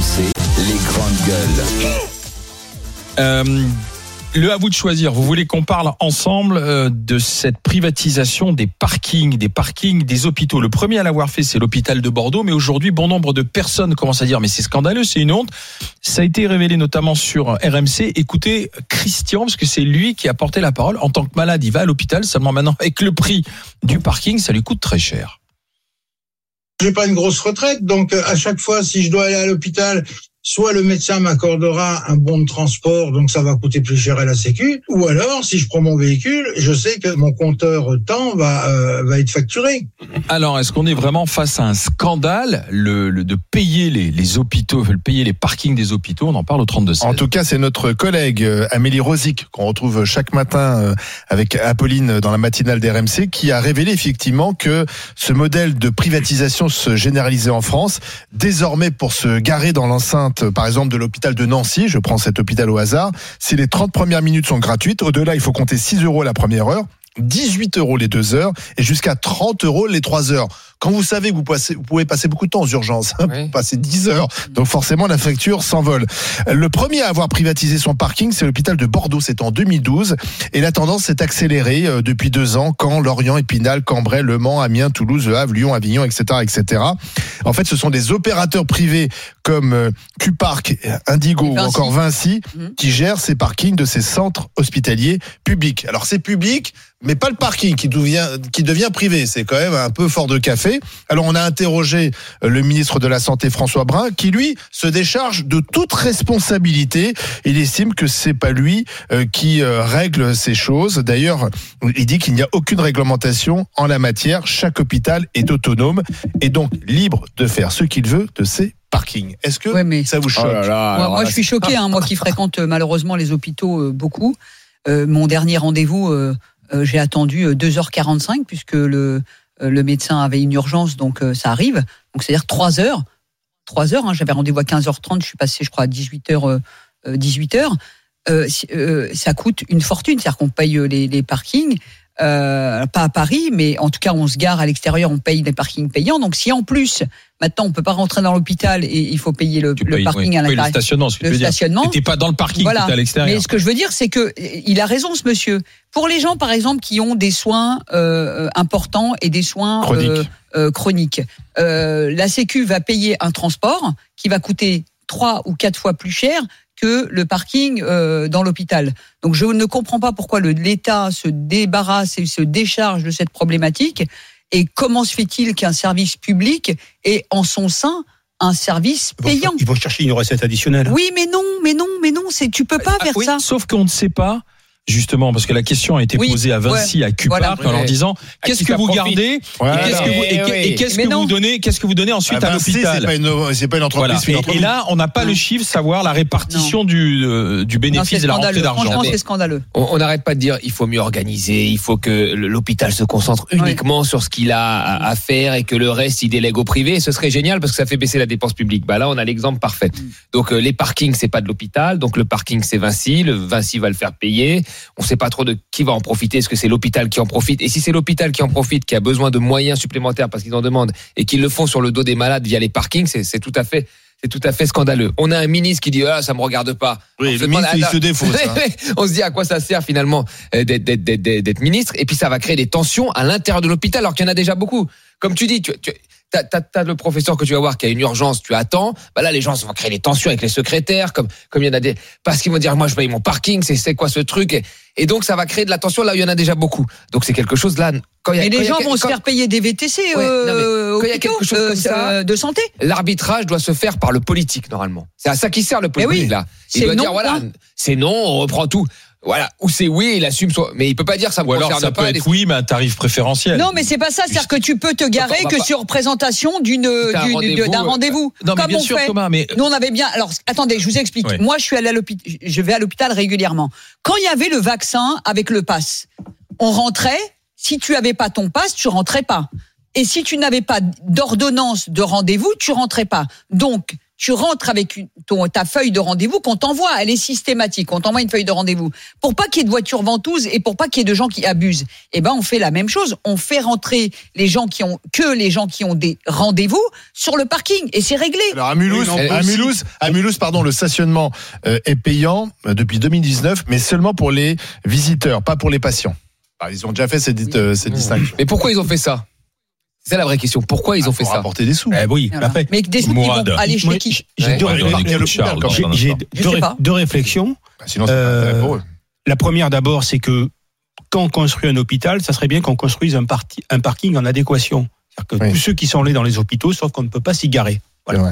RMC, les grandes gueules. Euh, le à vous de choisir. Vous voulez qu'on parle ensemble euh, de cette privatisation des parkings, des parkings des hôpitaux. Le premier à l'avoir fait, c'est l'hôpital de Bordeaux, mais aujourd'hui, bon nombre de personnes commencent à dire mais c'est scandaleux, c'est une honte. Ça a été révélé notamment sur RMC. Écoutez Christian, parce que c'est lui qui a porté la parole. En tant que malade, il va à l'hôpital. Seulement maintenant, avec le prix du parking, ça lui coûte très cher. J'ai pas une grosse retraite, donc euh, à chaque fois, si je dois aller à l'hôpital, soit le médecin m'accordera un bon de transport, donc ça va coûter plus cher à la Sécu, ou alors, si je prends mon véhicule, je sais que mon compteur temps va, euh, va être facturé. Alors, est-ce qu'on est vraiment face à un scandale le, le- de payer les, les hôpitaux, de payer les parkings des hôpitaux? On en parle au 32 En tout cas, c'est notre collègue euh, Amélie Rosic qu'on retrouve chaque matin euh, avec Apolline dans la matinale d'RMC qui a révélé effectivement que ce modèle de privatisation se généralisait en France. Désormais, pour se garer dans l'enceinte, par exemple, de l'hôpital de Nancy, je prends cet hôpital au hasard, si les 30 premières minutes sont gratuites, au-delà, il faut compter 6 euros la première heure. 18 euros les deux heures et jusqu'à 30 euros les trois heures. Quand vous savez que vous, passez- vous pouvez passer beaucoup de temps aux urgences, hein, Oui. vous passez 10 heures, donc forcément la facture s'envole. Le premier à avoir privatisé son parking, c'est l'hôpital de Bordeaux, c'est en 2012, et la tendance s'est accélérée euh, depuis deux ans, quand Lorient, Épinal, Cambrai, Le Mans, Amiens, Toulouse, Le Havre, Lyon, Avignon, etc., etc. En fait, ce sont des opérateurs privés comme euh, Q-Park, Indigo ou encore Vinci Mhm. qui gèrent ces parkings de ces centres hospitaliers publics. Alors c'est public, mais pas le parking qui devient, qui devient privé. C'est quand même un peu fort de café. Alors on a interrogé euh, le ministre de la Santé François Brun, qui lui se décharge de toute responsabilité. Il estime que c'est pas lui euh, qui euh, règle ces choses. D'ailleurs, il dit qu'il n'y a aucune réglementation en la matière. Chaque hôpital est autonome et donc libre de faire ce qu'il veut de ses parkings. Est-ce que Ouais, mais- ça vous choque Oh là là, Moi, alors moi, là, je suis choqué, hein, moi qui fréquente malheureusement les hôpitaux euh, beaucoup. Euh, mon dernier rendez-vous, euh, euh, j'ai attendu euh, 2h45 puisque le, euh, le médecin avait une urgence, donc euh, ça arrive. Donc c'est-à-dire 3 heures. 3 heures, hein, j'avais rendez-vous à 15h30, je suis passé, je crois, à 18h. euh, euh, 18h. Euh, si- euh, ça coûte une fortune, c'est-à-dire qu'on paye euh, les parkings. Euh, pas à Paris, mais en tout cas, on se gare à l'extérieur, on paye des parkings payants. Donc, si en plus, maintenant, on peut pas rentrer dans l'hôpital et il faut payer le, Tu le payes, parking oui, à oui, le l'intérieur, stationnement, ce que le tu veux stationnement. Pas dans le parking, Voilà. à l'extérieur. Mais ce que je veux dire, c'est que euh, il a raison, ce monsieur. Pour les gens, par exemple, qui ont des soins euh, euh, importants et des soins Chroniques. euh, euh, chroniques, euh, la Sécu va payer un transport qui va coûter trois ou quatre fois plus cher que le parking euh, dans l'hôpital. Donc je ne comprends pas pourquoi l'État se débarrasse et se décharge de cette problématique. Et comment se fait-il qu'un service public ait en son sein un service payant Ils vont chercher une recette additionnelle. Oui, mais non, mais non, mais non, c'est tu peux pas Ah, faire oui, ça. Sauf qu'on ne sait pas. Justement, parce que la question a été Oui, posée à Vinci, à voilà. en leur disant qu'est-ce que vous profite gardez Voilà. et qu'est-ce que vous, et, et qu'est-ce Mais que non. vous donnez, qu'est-ce que vous donnez ensuite à l'hôpital C'est pas une, c'est pas une entreprise, Voilà. Et, et là, on n'a pas le chiffre, savoir la répartition du, euh, du bénéfice c'est de la rentrée scandaleux. d'argent. Franchement, c'est scandaleux. On n'arrête pas de dire il faut mieux organiser, il faut que l'hôpital se concentre uniquement sur ce qu'il a à, à faire et que le reste il délègue au privé. Et ce serait génial parce que ça fait baisser la dépense publique. Bah là, on a l'exemple parfait. Donc euh, les parkings c'est pas de l'hôpital, donc le parking c'est Vinci, le Vinci va le faire payer. On sait pas trop de qui va en profiter. Est-ce que c'est l'hôpital qui en profite? Et si c'est l'hôpital qui en profite, qui a besoin de moyens supplémentaires parce qu'ils en demandent et qu'ils le font sur le dos des malades via les parkings, c'est tout à fait c'est tout à fait scandaleux. On a un ministre qui dit ah ça me regarde pas. Oui, le ministre, il se défausse, hein. on se dit à quoi ça sert finalement euh, d'être- ministre? Et puis ça va créer des tensions à l'intérieur de l'hôpital alors qu'il y en a déjà beaucoup. Comme tu dis, tu, tu T'as, t'as- t'as le professeur que tu vas voir qui a une urgence, tu attends. Bah là, les gens vont créer des tensions avec les secrétaires, comme comme il y en a des, parce qu'ils vont dire moi je paye mon parking, c'est c'est quoi ce truc? Et, et donc ça va créer de la tension là où il y en a déjà beaucoup. Donc c'est quelque chose là. Quand y a, Et quand les il y a- gens vont se faire payer des VTC Ouais, euh, non, mais quand il y a hôpitaux, quelque chose comme ça- euh, de santé. L'arbitrage doit se faire par le politique normalement. C'est à ça qui sert le politique Eh oui. là. Il doit non, dire voilà, hein. c'est non, on reprend tout. Voilà, ou c'est oui, il assume son... mais il peut pas dire ça Ou alors ça pas. peut des- être oui, mais un tarif préférentiel. Non, mais c'est pas ça. C'est-à-dire que tu peux te garer que pas- sur présentation d'une d'un euh, rendez-vous. Non, mais Comme bien on sûr, fait. Thomas, mais Nous, on avait bien. Alors, attendez, je vous explique. Oui. Moi, je suis allé à l'hôpital. Je vais à l'hôpital régulièrement. Quand il y avait le vaccin avec le pass, on rentrait. Si tu avais pas ton pass, tu rentrais pas. Et si tu n'avais pas d'ordonnance de rendez-vous, tu rentrais pas. Donc, tu rentres avec une, ton, ta feuille de rendez-vous qu'on t'envoie. Elle est systématique. On t'envoie une feuille de rendez-vous. Pour pas qu'il y ait de voitures ventouses et pour pas qu'il y ait de gens qui abusent. Eh ben, on fait la même chose. On fait rentrer les gens qui ont, que les gens qui ont des rendez-vous sur le parking. Et c'est réglé. Alors à Mulhouse, Oui, non, à Mulhouse, à Mulhouse, pardon, le stationnement euh, est payant euh, depuis 2019, mais seulement pour les visiteurs, pas pour les patients. Alors, ils ont déjà fait cette, euh, cette distinction. Mais pourquoi ils ont fait ça? C'est ça la vraie question. Pourquoi ils ont fait Pour ça rapporter des sous. Eh oui, Voilà. après, Mais des sous qui vont aller chez qui j'ai deux, réflexions. Bah, Sinon, c'est Euh, pas intérêt pour eux. La première d'abord, c'est que quand on construit un hôpital, ça serait bien qu'on construise un, parti- un parking en adéquation. C'est-à-dire que Oui. tous ceux qui sont allés dans les hôpitaux, sauf qu'on ne peut pas s'y garer. Voilà. Ouais.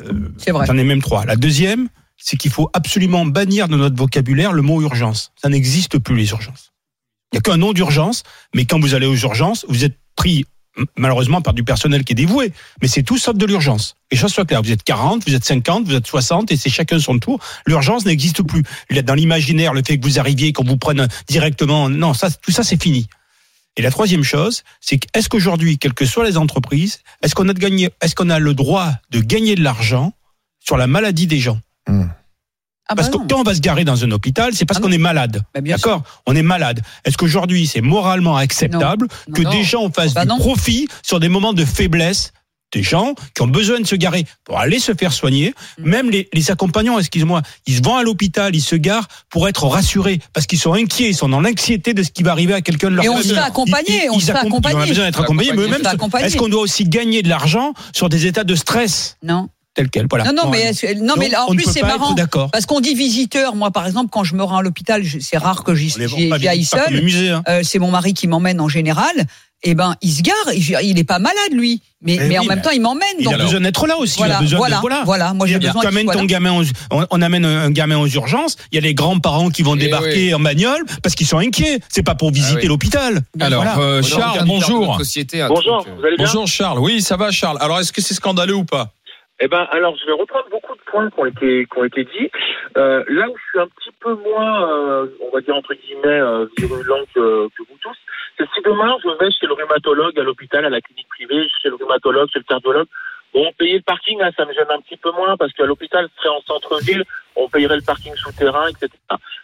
Euh, C'est vrai. J'en ai même trois. La deuxième, c'est qu'il faut absolument bannir de notre vocabulaire le mot urgence. Ça n'existe plus les urgences. Il n'y a qu'un nom d'urgence, mais quand vous allez aux urgences, vous êtes pris malheureusement par du personnel qui est dévoué, mais c'est tout sauf de l'urgence. Et chose soit claire, vous êtes 40, vous êtes 50, vous êtes 60, et c'est chacun son tour. L'urgence n'existe plus. Dans l'imaginaire, le fait que vous arriviez, qu'on vous prenne directement, non, tout ça, c'est fini. Et la troisième chose, c'est que est-ce qu'aujourd'hui, quelles que soient les entreprises, est-ce qu'on a de gagner, est-ce qu'on a le droit de gagner de l'argent sur la maladie des gens? Ah bah Parce que non. quand on va se garer dans un hôpital, c'est parce Ah qu'on est malade. Bah. D'accord On est malade. Est-ce qu'aujourd'hui, c'est moralement acceptable Non, que non. des gens fassent Bah du profit sur des moments de faiblesse des gens qui ont besoin de se garer pour aller se faire soigner? Mm. Même les, les accompagnants, excuse-moi, ils vont à l'hôpital, ils se garent pour être rassurés parce qu'ils sont inquiets, ils sont dans l'anxiété de ce qui va arriver à quelqu'un de leur Et on famille. se fait accompagner, Ils- on ils se fait accom- Ils ont accompagner. besoin d'être accompagnés, mais eux-mêmes, accompagner. est-ce qu'on doit aussi gagner de l'argent sur des états de stress? Non. Tels quels Voilà. Non, non, mais, non, mais en plus, c'est marrant. D'accord. Parce qu'on dit visiteur. Moi, par exemple, quand je me rends à l'hôpital, c'est rare que j'y aille seul. musée. hein. Euh, c'est mon mari qui m'emmène en général. Eh ben, il se gare. Il, il est pas malade, lui. Mais, Eh mais en même mais temps, il m'emmène. Il Donc, a besoin d'être là aussi. il voilà, a besoin voilà, de, voilà. voilà. Moi, j'ai Tu besoin. amènes voilà. ton gamin, aux- on, on amène un gamin aux urgences. Il y a les grands-parents qui vont Eh débarquer en bagnole parce qu'ils sont inquiets. C'est pas pour visiter Ah oui. l'hôpital. Alors, Voilà. euh, Charles, bonjour. société Bonjour, euh, vous allez bien Bonjour Charles. Oui, ça va Charles. Alors, est-ce que c'est scandaleux ou pas? Eh ben, alors, je vais reprendre beaucoup de points qui ont été, qui ont été dits. Euh, là où je suis un petit peu moins, euh, on va dire entre guillemets, euh, virulent que, que vous tous, c'est si demain je vais chez le rhumatologue à l'hôpital, à la clinique privée, chez le rhumatologue, chez le cardiologue. Bon, payer le parking, là, ça me gêne un petit peu moins parce qu'à l'hôpital, ce serait en centre-ville, on payerait le parking souterrain, etc.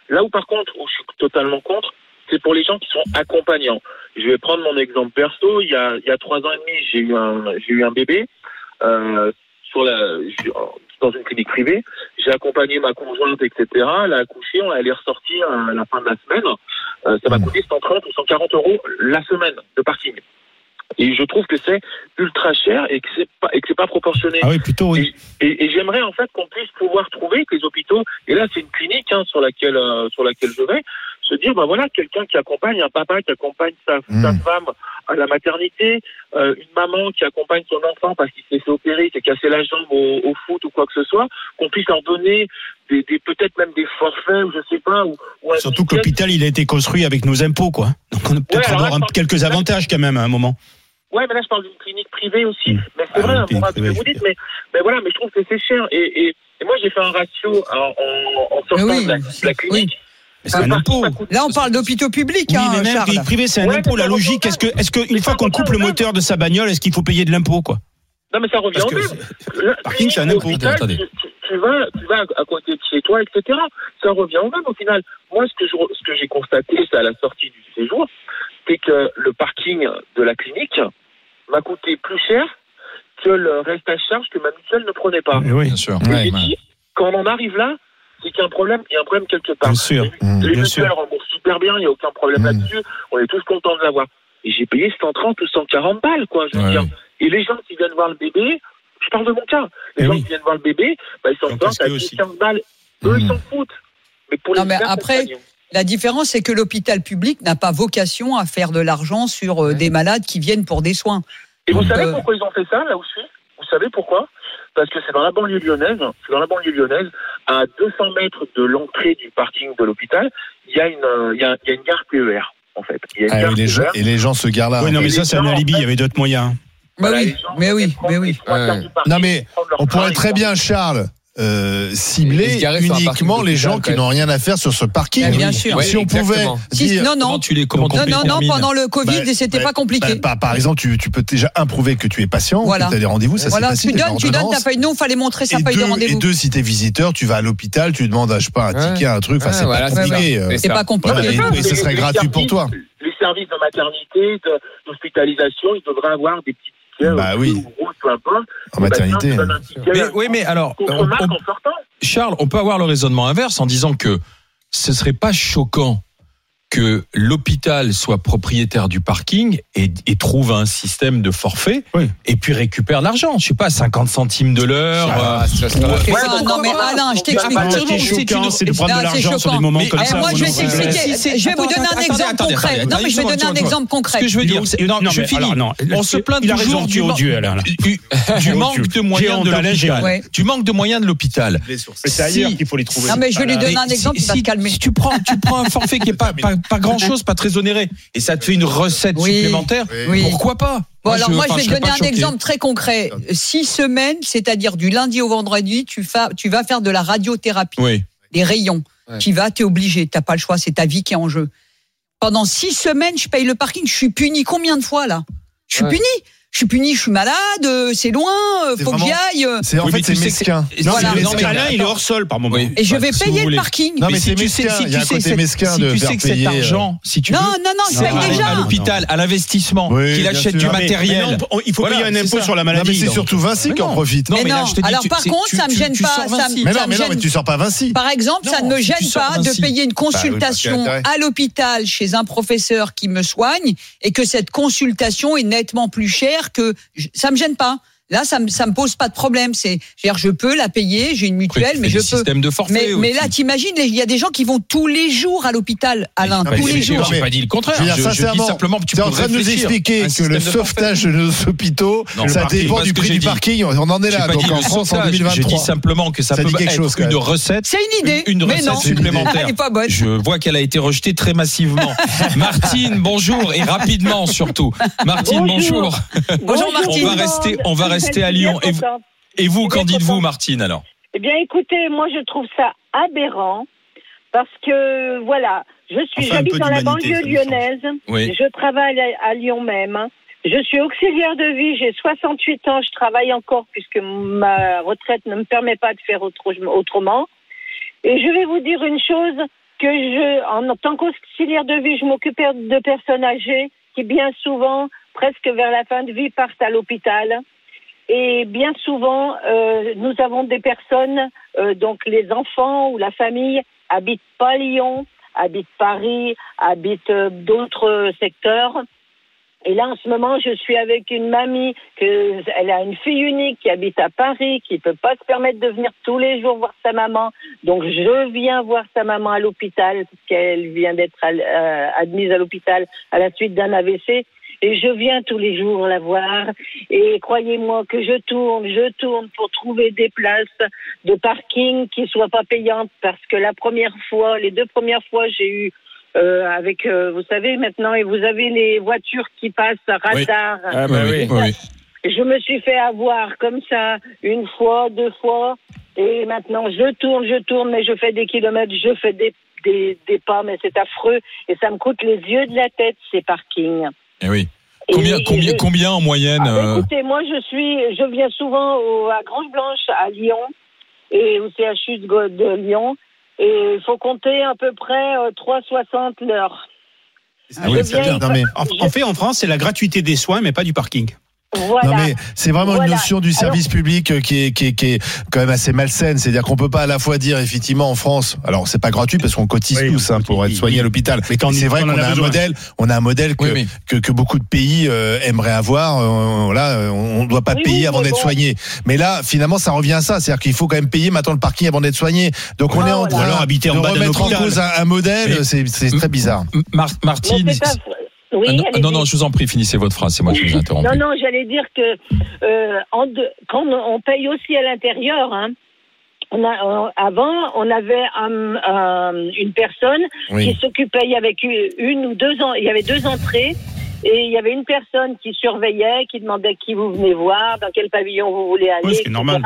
Là où, par contre, où je suis totalement contre, c'est pour les gens qui sont accompagnants. Je vais prendre mon exemple perso. Il y a, il y a trois ans et demi, j'ai eu un, j'ai eu un bébé. Euh, sur la, je- dans une clinique privée. J'ai accompagné ma conjointe, etc. Elle a accouché, elle est ressortie à la fin de la semaine. Euh, ça m'a Mmh. coûté 130 ou 140 euros la semaine de parking. Et je trouve que c'est ultra cher et que c'est pas, et que c'est pas proportionné. Ah oui, plutôt oui. Et, et j'aimerais en fait qu'on puisse pouvoir trouver que les hôpitaux, et là c'est une clinique hein, sur laquelle euh, sur laquelle je vais, se dire ben voilà quelqu'un qui accompagne un papa qui accompagne sa, Mm. sa femme à la maternité, euh, une maman qui accompagne son enfant parce qu'il s'est fait opérer, il s'est cassé la jambe au, au foot ou quoi que ce soit, qu'on puisse leur donner des, des peut-être même des forfaits ou je sais pas ou, ou un Surtout que l'hôpital, il a été construit avec nos impôts, quoi. Donc on a peut-être Ouais, alors là, avoir un- quelques avantages quand même à un moment. Ouais, mais là, je parle d'une clinique privée aussi. Mm. Mais c'est Ah, vrai, une hein, ce que privée, vous dites, mais, mais voilà, mais je trouve que c'est cher. Et, et, et moi, j'ai fait un ratio en, en, en sortant oui, de, la, de la clinique. Mais c'est un impôt. Là, on parle d'hôpitaux publics, Oui, hein, mais même Charles. privée, c'est un Ouais, impôt. La logique, est-ce que, est-ce que, une Mais fois qu'on coupe le moteur de sa bagnole, est-ce qu'il faut payer de l'impôt, quoi? Non, mais ça revient au même. Le parking, c'est un impôt. hôpital, Attendez. Tu, vas, tu vas à côté de chez toi, etc. Ça revient au même au final. Moi, ce que je, ce que j'ai constaté, c'est à la sortie du séjour, c'est que le parking de la clinique m'a coûté plus cher que le reste à charge que ma mutuelle ne prenait pas. Eh Oui, Bien sûr. Et Ouais, dit, quand on en arrive là, c'est qu'il y a un problème, il y a un problème quelque part. bien sûr. Mmh, Les bien mutuelles sûr. remboursent super bien, il n'y a aucun problème Mm. là-dessus. On est tous contents de l'avoir. Et j'ai payé 130 ou 140 balles, quoi, je veux Ouais, dire. Et les gens qui viennent voir le bébé, je parle de mon cas, les Eh gens oui. qui viennent voir le bébé, bah, ils s'en sortent à casqué 10, aussi. 15 balles. Eux, ils Mm. s'en foutent. Mais pour Non, les mais après, bien. La différence, c'est que l'hôpital public n'a pas vocation à faire de l'argent sur euh, des malades qui viennent pour des soins. Et vous Donc, savez euh, pourquoi ils ont fait ça, là où je suis? Vous savez pourquoi? Parce que c'est dans la banlieue lyonnaise, c'est dans la banlieue lyonnaise, à 200 mètres de l'entrée du parking de l'hôpital, il y a une, euh, il y a, il y a une gare PER, en fait. Il y a une Ah, gare et, les gens, PER. et les gens se garent là. Oui, non, mais ça, c'est un alibi. en Il y avait d'autres moyens. Bah Voilà, oui, mais oui, mais oui. Non, mais On pourrait très bien, Charles, euh, cibler garer sur un parking uniquement les gens qui n'ont rien à faire sur ce parking. Ah, bien sûr. Si on pouvait dire, non, Comment non. tu les comment Non, non, non, pendant le Covid, Bah, c'était bah, pas compliqué. bah, par, par exemple, tu, tu peux déjà un prouver que tu es patient, Voilà. que tu as des rendez-vous, ça Voilà, c'est facile. tu t'as donnes, tu donnes ta feuille de nom, fallait montrer sa Et feuille de deux, et rendez-vous. deux, si t'es visiteur, tu vas à l'hôpital, tu demandes, je sais pas, un Ouais. ticket, un truc. Enfin, Ouais, c'est voilà, pas compliqué. ça. euh. C'est pas compliqué. Et, ce serait gratuit pour toi. Les services de maternité, d'hospitalisation, ils devraient avoir des petits Bah oui. ou gros, peu importe. En maternité. Ticket Mais, oui, mais alors, on- on-. Charles, on peut avoir le raisonnement inverse en disant que ce serait pas choquant que l'hôpital soit propriétaire du parking et, et trouve un système de forfait Oui. et puis récupère l'argent. Je sais pas, 50 centimes de l'heure. Ah, euh, Ouais, ça, donc, non, mais. Alain, je t'explique. Ah, ce qui est c'est choquant, une- c'est de prendre de l'argent sur des choquant. moments Mais, comme eh, ça. moi, où je vais t'expliquer. Je vous donner un exemple concret. Non, mais je vais donner un exemple Ce concret. que je veux dire, c'est non, Non, je finis. non, on se plaint toujours du, manque de moyens de l'hôpital. Du manque de moyens de l'hôpital. Mais c'est ailleurs Si- qu'il faut les trouver. Non, mais je vais lui donner un exemple, si, il va si- se calmer. si tu prends, tu prends un forfait qui est pas, pas, grand chose, pas très onéré, et ça te fait une recette Oui. supplémentaire, Oui. pourquoi pas Bon, alors moi, je vais te donner un choqué. exemple très concret. Six semaines, c'est-à-dire du lundi au vendredi, tu, fa- tu vas faire de la radiothérapie, Oui. des rayons. Ouais. Tu vas, t'es obligé, t'as pas le choix, c'est ta vie qui est en jeu. Pendant six semaines, je paye le parking. Je suis puni combien de fois là? Je suis Ouais. puni. Je suis puni, je suis malade, euh, c'est loin, euh, faut que j'y aille. C'est en fait c'est mesquin. Non, mais Alain, il est hors sol par moment. Et je vais payer le parking. Non, mais c'est si tu sais, mesquin. si Il y a tu un sais côté que mesquin si de tu sais faire que cet payer, euh, argent, si tu Non, veux, non, non, je ça paye déjà. à l'hôpital, à l'investissement, qu'il achète du matériel. il faut payer un impôt sur la Non, mais maladie. c'est surtout Vinci qui en profite. Non, Mais mais là, non. je te dis, Alors, par contre, ça me gêne pas. Mais non, mais non, mais tu sors pas Vinci. Par exemple, ça ne me gêne pas de payer une Bah consultation à l'hôpital chez un professeur qui me soigne et que cette consultation est nettement plus chère que ça me gêne pas. Là, ça me ça me pose pas de problème. C'est, dire, je peux la payer, j'ai une mutuelle, tu mais je peux. systèmes de forfait Mais, mais là, t'imagines, il y a des gens qui vont tous les jours à l'hôpital, Alain, tous les jours. Non, J'ai pas dit le contraire. Je veux dire, Je, je dis sincèrement, simplement tu es en train de nous expliquer que système le sauvetage de nos hôpitaux, Non, ça Martin, dépend du prix du parking. On en est là. Donc en France, en sauvetage. Je 2023. dis simplement que ça, Ça peut quelque être chose, une recette. C'est une idée, Une mais recette non, supplémentaire. elle est pas bonne. Je vois qu'elle a été rejetée très massivement. Martine, bonjour et rapidement surtout. Martine, bonjour. Bonjour, Martine. On va rester, on va rester à Lyon. Et vous, et vous qu'en dites-vous, Martine alors Eh bien, écoutez, moi, je trouve ça aberrant parce que, voilà, je suis, Enfin, j'habite dans la banlieue lyonnaise. Oui. Je travaille à, à Lyon même. Je suis auxiliaire de vie, j'ai 68 ans, je travaille encore puisque ma retraite ne me permet pas de faire autre- autrement. Et je vais vous dire une chose, que je, en tant qu'auxiliaire de vie, je m'occupe de personnes âgées qui bien souvent, presque vers la fin de vie, partent à l'hôpital. Et bien souvent, euh, nous avons des personnes, euh, donc les enfants ou la famille, habitent pas Lyon, habitent Paris, habitent euh, d'autres secteurs. Et là, en ce moment, je suis avec une mamie que elle a une fille unique qui habite à Paris, qui peut pas se permettre de venir tous les jours voir sa maman. Donc, je viens voir sa maman à l'hôpital parce qu'elle vient d'être euh, admise à l'hôpital à la suite d'un AVC. Et je viens tous les jours la voir. Et croyez-moi que je tourne, je tourne pour trouver des places de parking qui soient pas payantes parce que la première fois, les deux premières fois, j'ai eu euh, avec, euh, vous savez, maintenant, et vous avez les voitures qui passent à radar. Ah, bah oui. oui. Je me suis fait avoir comme ça une fois, deux fois, et maintenant je tourne, je tourne, mais je fais des kilomètres, je fais des, des, des pas, mais c'est affreux, et ça me coûte les yeux de la tête, ces parkings. Eh oui. Et- Combien, et combien, je- combien en moyenne ah, bah, euh, Écoutez, moi je suis, je viens souvent au- à Grange Blanche à Lyon et au CHU de, de Lyon, et il faut compter à peu près euh, 3,60 l'heure. Ah oui, Je c'est viens- bien. Non, mais, En, en fait, en France, c'est la gratuité des soins, mais pas du parking. Voilà. non, mais c'est vraiment une notion du service public euh, qui est, qui, est, qui est quand même assez malsaine. C'est-à-dire qu'on peut pas à la fois dire effectivement en France, alors c'est pas gratuit parce qu'on cotise Oui, tous hein, pour être soigné à l'hôpital. Mais quand c'est vrai qu'on a a, un modèle, on a un modèle que, Oui, oui. que, que beaucoup de pays euh, aimeraient avoir. Euh, voilà, euh, on ne doit pas Oui, payer oui, avant d'être bon. soigné. Mais là, finalement, ça revient à ça. C'est-à-dire qu'il faut quand même payer maintenant le parking avant d'être soigné. Donc on Ah, est en train Ou alors habiter en de d'un remettre en cause un, un modèle. C'est c'est très bizarre. Mar- Martine. Oui, Ah non, non, non, je vous en prie, finissez votre phrase, c'est moi qui vous ai interrompu. Non, non, j'allais dire que euh, en deux- quand on paye aussi à l'intérieur, hein, on a, on- avant, on avait un- un- une personne Oui. qui s'occupait, il y avait une ou deux il y avait deux entrées. Et il y avait une personne qui surveillait, qui demandait qui vous venez voir, dans quel pavillon vous voulez aller, Oui, c'est etc. normal.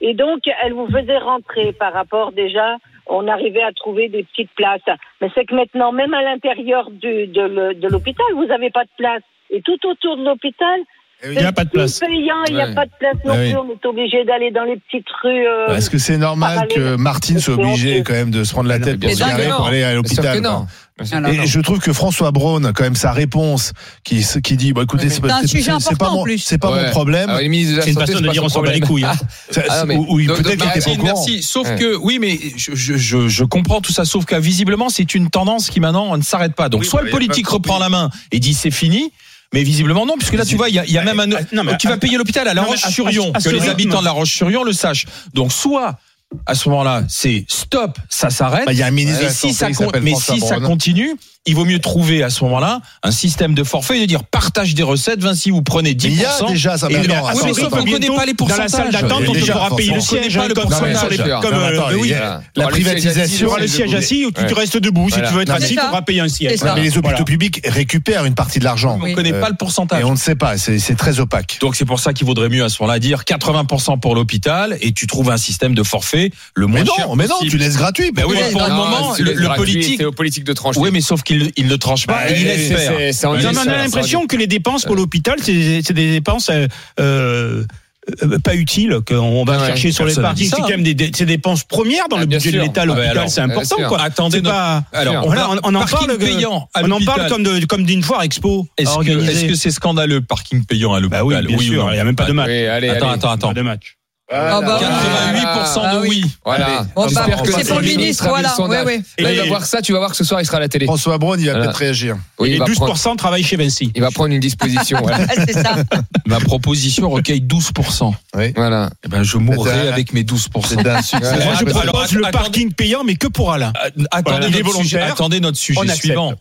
Et donc, elle vous faisait rentrer par rapport déjà, on arrivait à trouver des petites places. Mais c'est que maintenant, même à l'intérieur du- de le- de l'hôpital, vous n'avez pas de place. Et tout autour de l'hôpital, Eh. Il n'y a pas de place. payant, il n'y a Ouais. pas de place non Ah oui. plus. On est obligé d'aller dans les petites rues. euh, Est-ce que c'est normal que. Martine soit obligée quand même de se prendre la tête Bien pour se garer non. pour aller à l'hôpital non. Alors, Et je trouve que François Braun, quand même, sa réponse, qui, qui dit, bon, écoutez, Oui, c'est pas, c'est pas mon, c'est pas Ouais. mon problème. Alors, de la C'est une façon de pas dire on s'en bat les problème. couilles. hein. Ça- Ah, non, mais- ou- ou il- donc- peut-être donc, qu'il était pas merci. Sauf Ouais. que, oui, mais je, je, je, je comprends tout ça, sauf que visiblement, c'est une tendance qui maintenant ne s'arrête pas. Donc, Oui, soit bah, le politique reprend la main et dit c'est fini. Mais visiblement non, puisque là tu vois, il y a, il y a même un Ah, non, mais qui va à- payer l'hôpital à La Roche-sur-Yon, que les rythme- habitants de La Roche-sur-Yon le sachent. Donc soit à ce moment-là, c'est stop, ça s'arrête. Bah, Il y a un ministre Mais si, ça, con- mais si continue, il vaut mieux trouver à ce moment-là un système de forfait et de dire partage des recettes. Vinci, vous prenez 10%. Mais il y a déjà ça. Mais mais attends, oui, mais sauf qu'on connaît bientôt, pas les Dans la salle pourcentages. d'attente, on Déjà, devra payer le connaît siège. pas le Comme pourcentage. comme, Non, mais. La privatisation, Tu auras le siège assis ou tu restes debout. Si tu veux être Non, assis, tu ça. devras payer un siège. Mais les hôpitaux publics récupèrent une partie de l'argent. On ne connaît Euh, pas le pourcentage. Et on ne sait pas, c'est très opaque. Donc c'est pour ça qu'il vaudrait mieux à ce moment-là dire 80% pour l'hôpital et tu trouves un système de forfait le moins Mais cher non, mais non, tu laisses gratuit. Ben oui, mais pour le Non, moment, le, politique. C'est aux politiques de trancher. Oui, mais sauf qu'il il ne tranche pas Bah, et il et laisse faire. on a l'impression que les dépenses pour l'hôpital, c'est des dépenses euh, euh, euh, pas utiles qu'on va Ouais, chercher sur les ça. C'est quand même des, des- c'est des dépenses premières dans Ah, le budget de l'État. Ah, ben L'hôpital, c'est important. Quoi. Attendez pas- Alors, Voilà, on, on en parle, payant à on en parle l'hôpital. comme de- comme d'une foire expo. Est-ce que c'est scandaleux parking payant à l'hôpital? Bah oui, bien sûr. Il n'y a même pas de match. Oui, allez, Attends, allez. attends, attends. Pas de match. Ah bah, 88% Ah de oui. oui. Voilà. Bon, bah, c'est pour le ministre, voilà. Ouais, ouais. Là, il va Et- voir ça, tu vas voir que ce soir, il sera à la télé. François Braun, il va Voilà. peut-être réagir. Oui, Et il va prendre, 12% travaillent chez Vinci. il va prendre une disposition. voilà. c'est ça. Ma proposition recueille 12%. Voilà. Eh ben, je mourrai avec mes 12%. C'est un succès. Ouais. Moi, je Alors, propose attendez- le parking payant, mais que pour Alain. Euh, Attendez, Voilà, notre sujet, attendez notre sujet suivant.